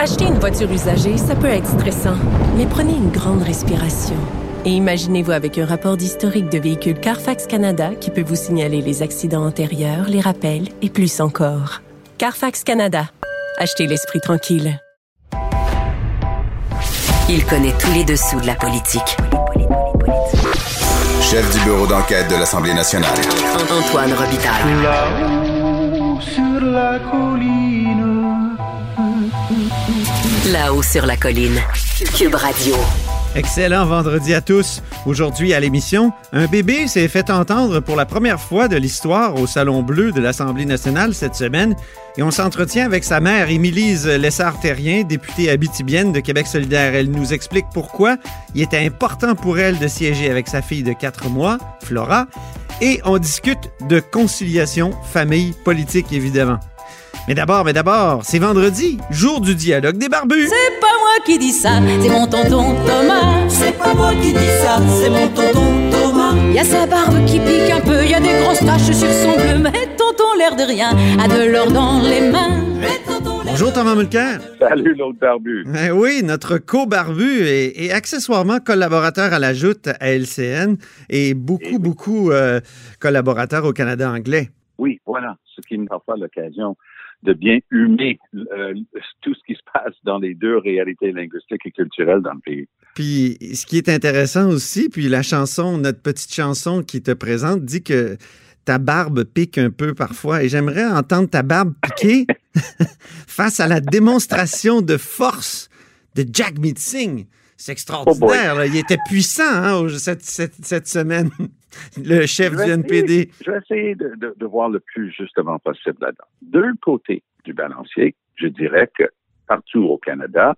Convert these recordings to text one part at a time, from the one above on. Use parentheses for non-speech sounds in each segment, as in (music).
Acheter une voiture usagée, ça peut être stressant, mais prenez une grande respiration. Et imaginez-vous avec un rapport d'historique de véhicule Carfax Canada qui peut vous signaler les accidents antérieurs, les rappels et plus encore. Carfax Canada. Achetez l'esprit tranquille. Il connaît tous les dessous de la politique. Chef du bureau d'enquête de l'Assemblée nationale. Antoine Robitaille. Là-haut sur la colline. Là-haut sur la colline. Cube Radio. Excellent vendredi à tous. Aujourd'hui à l'émission, un bébé s'est fait entendre pour la première fois de l'histoire au Salon Bleu de l'Assemblée nationale cette semaine et on s'entretient avec sa mère, Émilise Lessard-Terrien, députée habitibienne de Québec solidaire. Elle nous explique pourquoi il était important pour elle de siéger avec sa fille de 4 mois, Flora, et on discute de conciliation famille politique évidemment. Mais d'abord, mais d'abord, c'est vendredi, jour du dialogue des barbus. C'est pas moi qui dis ça, c'est mon tonton Thomas. C'est pas moi qui dis ça, c'est mon tonton Thomas. Y a sa barbe qui pique un peu, y a des grosses taches sur son bleu, mais tonton l'air de rien a de l'or dans les mains. Bonjour Thomas Mulcair. Salut l'autre barbu. Eh oui, notre co-barbu et, et accessoirement collaborateur à la Joute à LCN et beaucoup, Eh oui. beaucoup euh, collaborateur au Canada anglais. Oui, voilà, ce qui me parfois l'occasion de bien humer euh, tout ce qui se passe dans les deux réalités linguistiques et culturelles dans le pays. Puis ce qui est intéressant aussi, puis la chanson, notre petite chanson qui te présente dit que ta barbe pique un peu parfois et j'aimerais entendre ta barbe piquer (laughs) face à la démonstration de force de Jack Singh. C'est extraordinaire. là. Il était puissant hein, cette, cette- cette semaine, (laughs) le chef du NPD. Je vais essayer de, de- de voir le plus justement possible là-dedans. Deux côtés du balancier, je dirais que partout au Canada,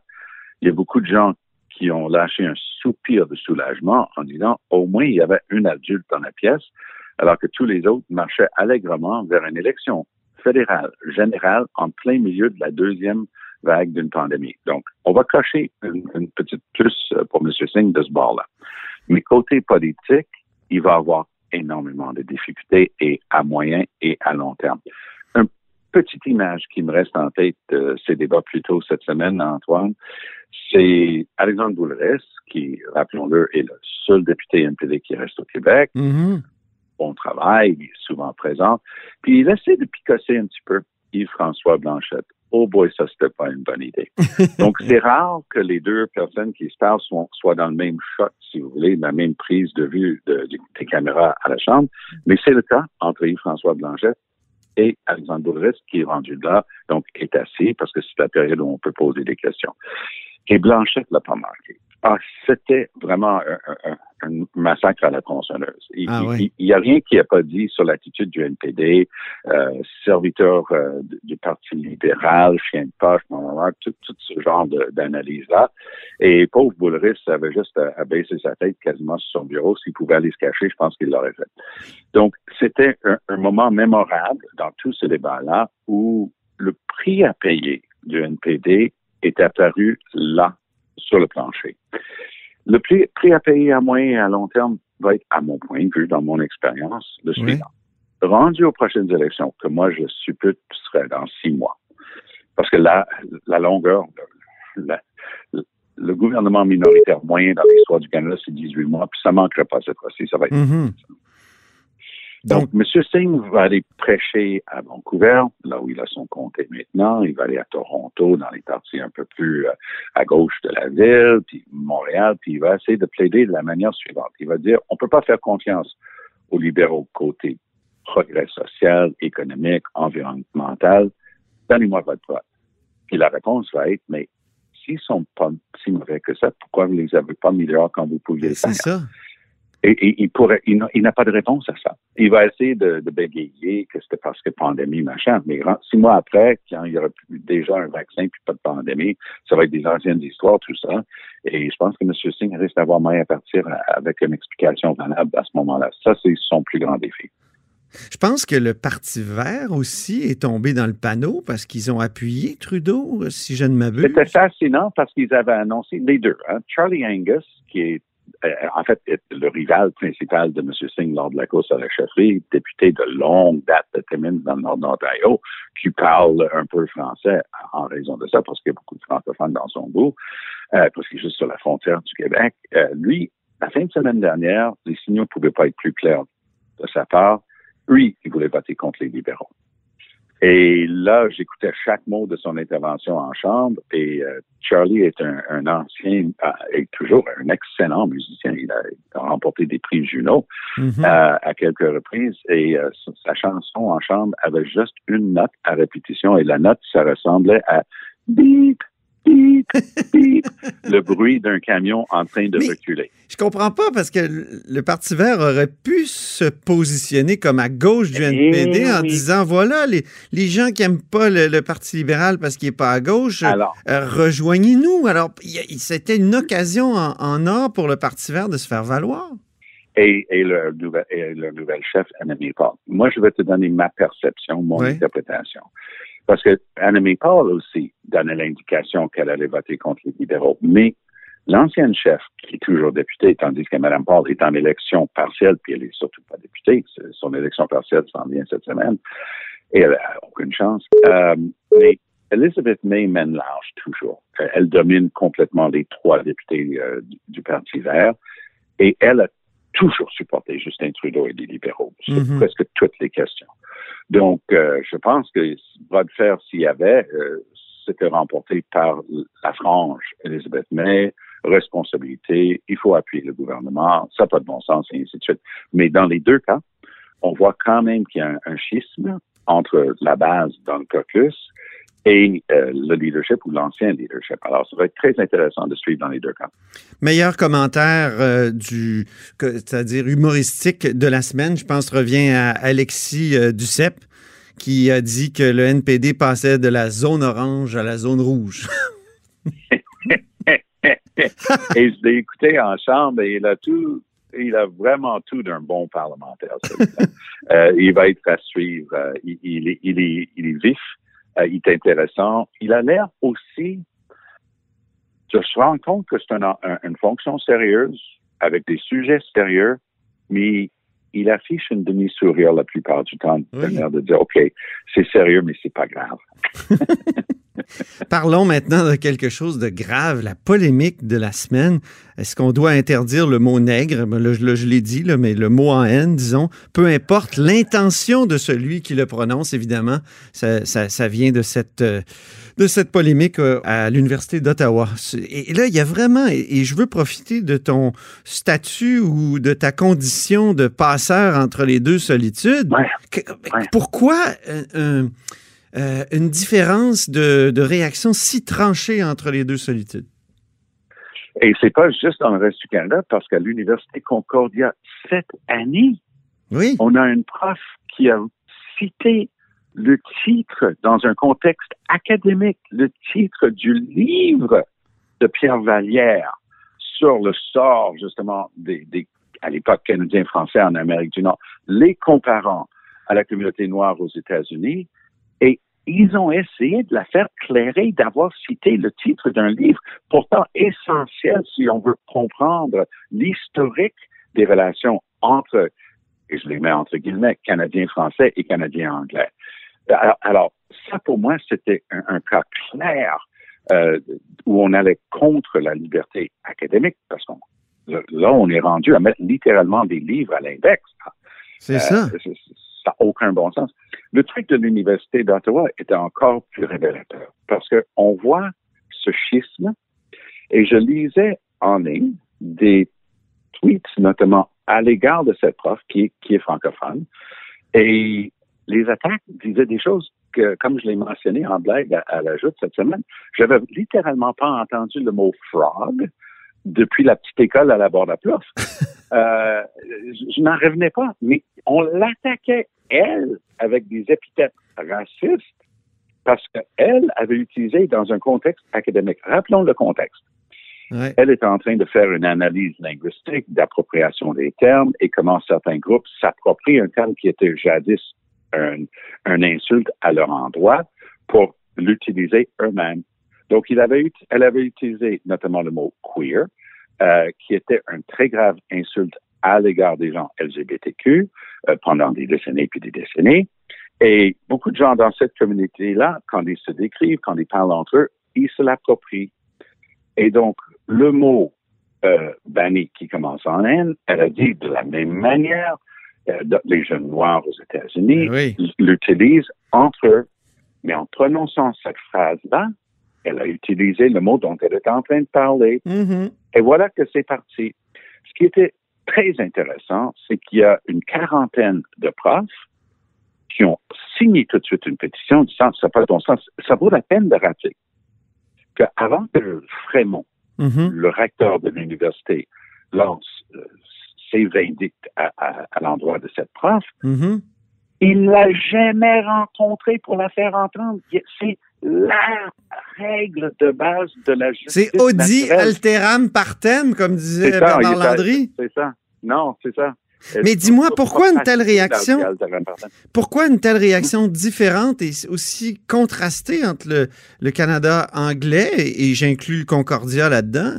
il y a beaucoup de gens qui ont lâché un soupir de soulagement en disant au moins il y avait un adulte dans la pièce, alors que tous les autres marchaient allègrement vers une élection fédérale, générale, en plein milieu de la deuxième vague d'une pandémie. Donc, on va cocher une, une petite plus euh, pour M. Singh de ce bord-là. Mais côté politique, il va avoir énormément de difficultés et à moyen et à long terme. Une petite image qui me reste en tête de ces débats plus tôt cette semaine, Antoine, c'est Alexandre Boulris, qui, rappelons-le, est le seul député NPD qui reste au Québec. Mhm. Bon travail, il est souvent présent. Puis il essaie de picosser un petit peu Yves-François Blanchette. Oh boy, ça, c'était pas une bonne idée. (laughs) Donc, c'est rare que les deux personnes qui se parlent soient, soient dans le même shot, si vous voulez, la même prise de vue de- de- des caméras à la Chambre. Mais c'est le cas entre Yves-François Blanchette et Alexandre Boulris, qui est rendu là, donc est assis, parce que c'est la période où on peut poser des questions. Et Blanchette l'a pas marqué. Ah, c'était vraiment un, un- un massacre à la tronçonneuse. Il Ah ouais. il- il y a rien qui n'a pas dit sur l'attitude du NPD, euh, serviteur euh, du- Parti libéral, chien de poche, tout, tout ce genre d'analyse-là. Et pauvre Boulris avait juste à, à baisser sa tête quasiment sur son bureau. S'il pouvait aller se cacher, je pense qu'il l'aurait fait. Donc, c'était un, un moment mémorable dans tout ce débat-là où le prix à payer du NPD est apparu là, sur le plancher. Le prix, prix à payer à moyen et à long terme va être, à mon point de vue, dans mon expérience, le Oui. suivant. Rendu aux prochaines élections, que moi je suppute serait dans six mois, parce que la, la longueur, la- le gouvernement minoritaire moyen dans l'histoire du Canada, c'est 18 mois, puis ça manquera pas cette fois-ci, ça va être Mhm. Donc, M. Singh va aller prêcher à Vancouver, là où il a son comté maintenant. Il va aller à Toronto, dans les parties un peu plus euh, à gauche de la ville, puis Montréal, puis il va essayer de plaider de la manière suivante. Il va dire, on peut pas faire confiance aux libéraux côté progrès social, économique, environnemental. Donnez-moi votre vote. Puis la réponse va être, mais s'ils sont pas si mauvais que ça, pourquoi vous les avez pas mis dehors quand vous pouviez le C'est faire? ça. Et, et il pourrait, il n'a, il n'a pas de réponse à ça. Il va essayer de, de bégayer que c'était parce que pandémie, machin. Mais six mois après, quand il y aura plus- déjà un vaccin puis pas de pandémie, ça va être des anciennes histoires, tout ça. Et je pense que M. Singh risque d'avoir moyen à partir à- avec une explication valable à ce moment-là. Ça, c'est son plus grand défi. Je pense que le Parti vert aussi est tombé dans le panneau parce qu'ils ont appuyé Trudeau, si je ne m'abuse. C'était fascinant parce qu'ils avaient annoncé les deux. Hein? Charlie Angus, qui est en fait, le rival principal de M. Singh lors de la course à la chefferie, député de longue date de Timmins dans le nord de l'Ontario, qui parle un peu français en raison de ça, parce qu'il y a beaucoup de francophones dans son goût, euh, parce qu'il est juste sur la frontière du Québec. Euh, lui, la fin de semaine dernière, les signaux ne pouvaient pas être plus clairs de sa part. Lui, il voulait voter contre les libéraux. Et là, j'écoutais chaque mot de son intervention en chambre et euh, Charlie est un, ancien et toujours un excellent musicien. Il a, remporté des prix Juno mm-hmm. euh, à quelques reprises et euh, sa chanson en chambre avait juste une note à répétition et la note, ça ressemblait à beep, (laughs) le bruit d'un camion en train de reculer. Je comprends pas parce que le Parti vert aurait pu se positionner comme à gauche du NPD eh en disant voilà, les, les gens qui n'aiment pas le, Parti libéral parce qu'il n'est pas à gauche, euh, rejoignez-nous. Alors, c'était une occasion en, or pour le Parti vert de se faire valoir. Et, le, nouvel, le nouvel chef, Annemie Paul. Moi, je vais te donner ma perception, mon interprétation. Parce que Annemie Paul aussi donnait l'indication qu'elle allait voter contre les libéraux. Mais l'ancienne chef, qui est toujours députée, tandis que Mme Paul est en élection partielle, puis elle est surtout pas députée, son élection partielle s'en vient cette semaine, et elle n'a aucune chance. Euh, mais Elizabeth May mène large toujours. Elle domine complètement les trois députés euh, du Parti vert, et elle a toujours supporté Justin Trudeau et les libéraux sur mm-hmm. presque toutes les questions. Donc, euh, je pense que bras de fer, s'il y avait, euh, c'était remporté par la frange Elizabeth May, responsabilité, il faut appuyer le gouvernement, ça n'a pas de bon sens, et ainsi de suite. Mais dans les deux cas, on voit quand même qu'il y a un schisme entre la base dans le caucus et euh, le leadership ou l'ancien leadership. Alors, ça va être très intéressant de suivre dans les deux cas. Meilleur commentaire euh, du, c'est-à-dire humoristique de la semaine, je pense, revient à Alexis euh, Duceppe, qui a dit que le NPD passait de la zone orange à la zone rouge. (laughs) et je l'ai écouté en chambre et il a tout, il a vraiment tout d'un bon parlementaire. (laughs) il va être à suivre. il, il, il, est, il est vif euh, il est intéressant. Il a l'air aussi de se rendre compte que c'est une fonction sérieuse avec des sujets sérieux, mais il affiche une demi-sourire la plupart du temps, de l'air de dire, OK, c'est sérieux, mais c'est pas grave. (laughs) Parlons maintenant de quelque chose de grave, la polémique de la semaine. Est-ce qu'on doit interdire le mot nègre? Ben, là, je, l'ai dit, mais le mot en haine, disons, peu importe l'intention de celui qui le prononce, évidemment, ça, vient de cette, euh, de cette polémique euh, à l'Université d'Ottawa. Et, là, il y a vraiment, et, je veux profiter de ton statut ou de ta condition de passeur entre les deux solitudes. Pourquoi un euh, une différence de, de, réaction si tranchée entre les deux solitudes? Et c'est pas juste dans le reste du Canada, parce qu'à l'Université Concordia, cette année, oui. on a une prof qui a cité le titre dans un contexte académique, le titre du livre de Pierre Vallière sur le sort, justement, des, des à l'époque canadiens-français en Amérique du Nord, les comparant à la communauté noire aux États-Unis, et ils ont essayé de la faire clairer, d'avoir cité le titre d'un livre pourtant essentiel si on veut comprendre l'historique des relations entre, et je les mets entre guillemets, Canadiens-Français et Canadiens-Anglais. Alors, ça pour moi, c'était un, cas clair euh, où on allait contre la liberté académique, parce qu'on là, on est rendu à mettre littéralement des livres à l'index. C'est ça. Euh, ça n'a aucun bon sens. Le truc de l'Université d'Ottawa était encore plus révélateur parce qu'on voit ce schisme et je lisais en ligne des tweets, notamment à l'égard de cette prof qui, est francophone. Et les attaques disaient des choses que, comme je l'ai mentionné en blague à, à la joute cette semaine, j'avais littéralement pas entendu le mot frog depuis la petite école à la bord de la euh, je n'en revenais pas, mais on l'attaquait, elle, avec des épithètes racistes, parce qu'elle avait utilisé dans un contexte académique. Rappelons le contexte. Elle était en train de faire une analyse linguistique d'appropriation des termes et comment certains groupes s'approprient un terme qui était jadis un, un insulte à leur endroit pour l'utiliser eux-mêmes donc, il avait, elle avait utilisé notamment le mot queer, euh, qui était une très grave insulte à l'égard des gens LGBTQ euh, pendant des décennies puis des décennies. Et beaucoup de gens dans cette communauté-là, quand ils se décrivent, quand ils parlent entre eux, ils se l'approprient. Et donc, le mot euh, banni qui commence en Inde, elle a dit de la même manière, euh, les jeunes noirs aux États-Unis Oui. l'utilisent entre eux. Mais en prononçant cette phrase-là, elle a utilisé le mot dont elle était en train de parler. Mhm. Et voilà que c'est parti. Ce qui était très intéressant, c'est qu'il y a une quarantaine de profs qui ont signé tout de suite une pétition disant ça n'a pas de bon sens. Ça vaut la peine de rappeler qu'avant que Frémont, Mhm. le recteur de l'université, lance euh, ses vindictes à, à- à l'endroit de cette prof, Mhm. il ne l'a jamais rencontrée pour la faire entendre. C'est la règle de base de la justice. C'est Audi alteram partem, comme disait ça, Bernard Landry. C'est ça. Non, c'est ça. Mais dis-moi, pourquoi une telle réaction? Pourquoi une telle réaction différente et aussi contrastée entre le, le Canada anglais, et, et j'inclus le Concordia là-dedans,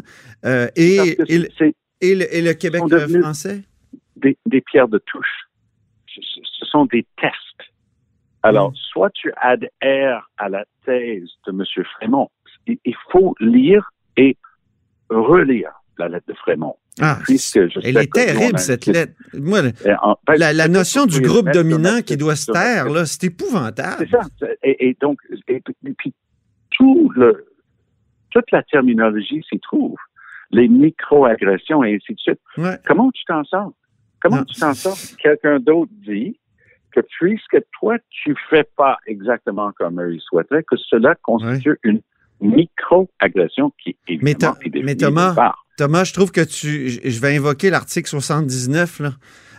euh, et, le- et Québec français? des, des pierres de touche. Ce sont des tests. Alors, Mm. soit tu adhères à la thèse de M. Frémont. Il, faut lire et relire la lettre de Frémont. Ah, je elle est terrible, cette lettre. Moi, en- la, notion du groupe dominant qui doit se taire, là, c'est épouvantable. C'est ça. Et, et donc, et, puis- et puis, tout le, toute la terminologie s'y trouve. Les micro-agressions et ainsi de suite. Ouais. Comment tu t'en sors? Comment Non. tu t'en sors? Quelqu'un d'autre dit que puisque toi, tu fais pas exactement comme eux ils souhaiteraient, que cela constitue une micro-agression qui, Mais évidemment, Tho- est mais Thomas. Thomas, je trouve que tu. Je vais invoquer l'article 79 là,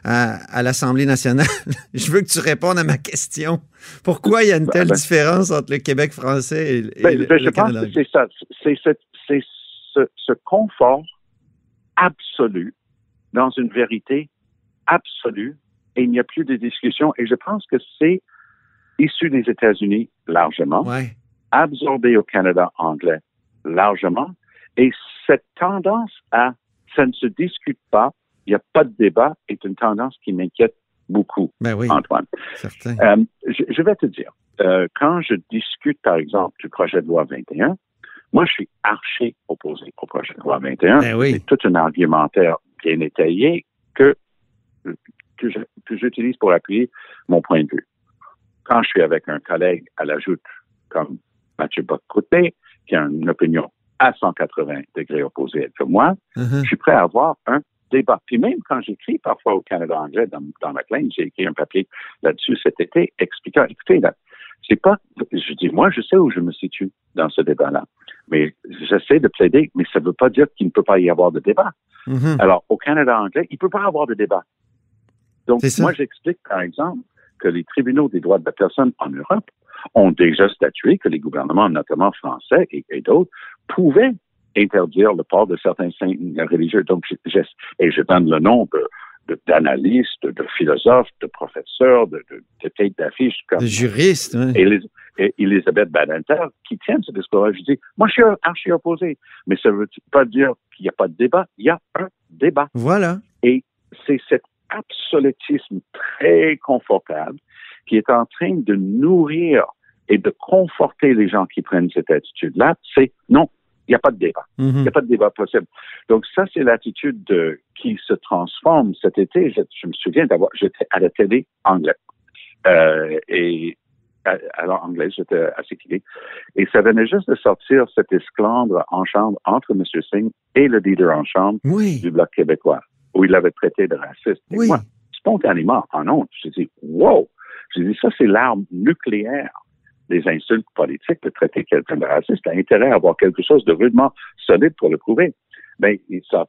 à, à l'Assemblée nationale. (laughs) je veux que tu répondes à ma question. Pourquoi il y a une telle ben- différence entre le Québec français et, et Ben, le, ben, le je pense Canada? que c'est ça. C'est ce, ce confort absolu dans une vérité absolue et il n'y a plus de discussion. Et je pense que c'est issu des États-Unis largement, Ouais. absorbé au Canada anglais largement. Et cette tendance à ça ne se discute pas, il n'y a pas de débat est une tendance qui m'inquiète beaucoup, Ben oui, Antoine. certain. Euh, je, je vais te dire, euh, quand je discute, par exemple, du projet de loi 21, moi, je suis archi opposé au projet de loi 21. Ben oui. C'est tout un argumentaire bien étayé que, que, j'utilise pour appuyer mon point de vue. Quand je suis avec un collègue à la joute, comme Mathieu Bock-Côté, qui a une opinion à 180 degrés opposée que moi, Mhm. je suis prêt à avoir un débat. Puis même quand j'écris parfois au Canada anglais dans, dans McLean, j'ai écrit un papier là-dessus cet été expliquant, écoutez, là, c'est pas, je dis, moi, je sais où je me situe dans ce débat-là. Mais j'essaie de plaider, mais ça ne veut pas dire qu'il ne peut pas y avoir de débat. Mhm. Alors, au Canada anglais, il ne peut pas y avoir de débat. Donc, moi, j'explique, par exemple, que les tribunaux des droits de la personne en Europe ont déjà statué que les gouvernements, notamment français et, et d'autres, pouvaient interdire le port de certains signes religieux. Donc, je, et je donne le nom de d'analystes, de, philosophes, de professeurs, de, de, de têtes d'affiches comme De juriste, ouais. Elis- et Elisabeth Badinter qui tiennent ce discours-là. Je dis, moi, je suis archi opposé, mais ça ne veut pas dire qu'il n'y a pas de débat. Il y a un débat. Voilà. Et c'est cet absolutisme très confortable qui est en train de nourrir et de conforter les gens qui prennent cette attitude-là. C'est non, il n'y a pas de débat. Il Mhm. n'y a pas de débat possible. Donc ça, c'est l'attitude de- qui se transforme cet été. Je, je me souviens d'avoir, j'étais à la télé anglaise. Euh, et alors anglaise, j'étais assez cliqué. Et ça venait juste de sortir cet esclandre en chambre entre M. Singh et le leader en chambre Oui. du Bloc québécois, où il l'avait traité de raciste. Et moi, spontanément, en honte, j'ai dit, wow! J'ai dit, ça, c'est l'arme nucléaire des insultes politiques de traiter quelqu'un de raciste. a intérêt à avoir quelque chose de rudement solide pour le prouver. Mais il, ça,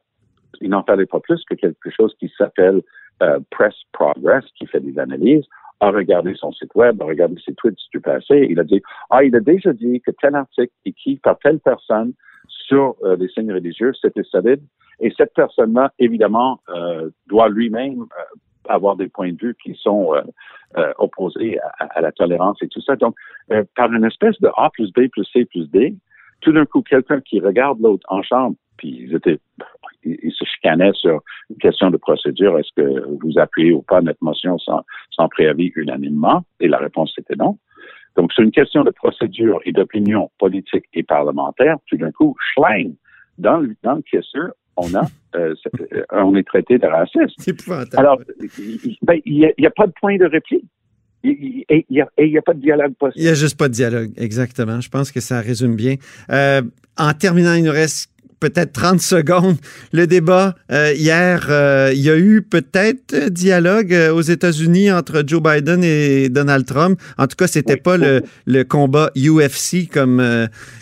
il n'en fallait pas plus que quelque chose qui s'appelle euh, Press Progress, qui fait des analyses, a regardé son site web, a regardé ses tweets du passé. Il a dit, ah, il a déjà dit que tel article écrit par telle personne sur euh, les signes religieux, c'était solide. Et cette personne-là, évidemment, euh, doit lui-même euh, avoir des points de vue qui sont euh, euh, opposés à, à la tolérance et tout ça. Donc, par une espèce de A plus B plus C plus D, tout d'un coup, quelqu'un qui regarde l'autre en chambre, puis ils étaient, il, se chicanait sur une question de procédure. Est-ce que vous appuyez ou pas notre motion sans, sans préavis unanimement? Et la réponse était non. Donc, c'est une question de procédure et d'opinion politique et parlementaire. Tout d'un coup, schling, dans le, dans le on a, euh, euh, on est traité de raciste. Alors, ben, il n'y a, pas de point de réplique. Et il n'y a, pas de dialogue possible. Il n'y a juste pas de dialogue, exactement. Je pense que ça résume bien. Euh, en terminant, il nous reste peut-être 30 secondes. Le débat euh, hier, euh, il y a eu peut-être dialogue euh, aux États-Unis entre Joe Biden et Donald Trump. En tout cas, c'était pas le, le, combat UFC comme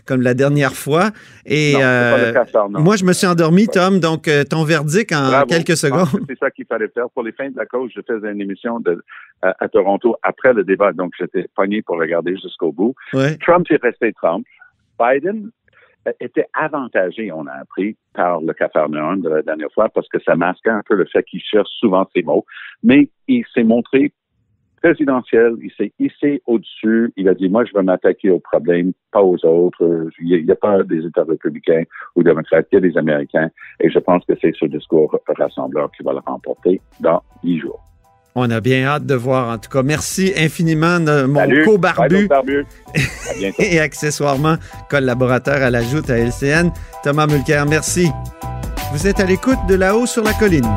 comme la dernière fois. Et moi, je me suis endormi, Tom. Donc, ton verdict en quelques secondes. C'est ça qu'il fallait faire pour les fins de la cause. Je faisais une émission de, à, Toronto après le débat, donc j'étais pogné pour regarder jusqu'au bout. Trump est resté Trump. Biden était avantagé, on a appris, par le Cafarnaum de la dernière fois, parce que ça masquait un peu le fait qu'il cherche souvent ses mots. Mais il s'est montré présidentiel, il s'est hissé au-dessus, il a dit, moi, je vais m'attaquer aux problèmes, pas aux autres. Il n'y a, pas des États républicains ou démocrates, il y a des Américains. Et je pense que c'est ce discours rassembleur qui va le remporter dans dix jours. On a bien hâte de voir. En tout cas, merci infiniment, mon co-barbu (laughs) et accessoirement collaborateur à la joute à LCN, Thomas Mulcair. Merci. Vous êtes à l'écoute de là-haut sur la colline.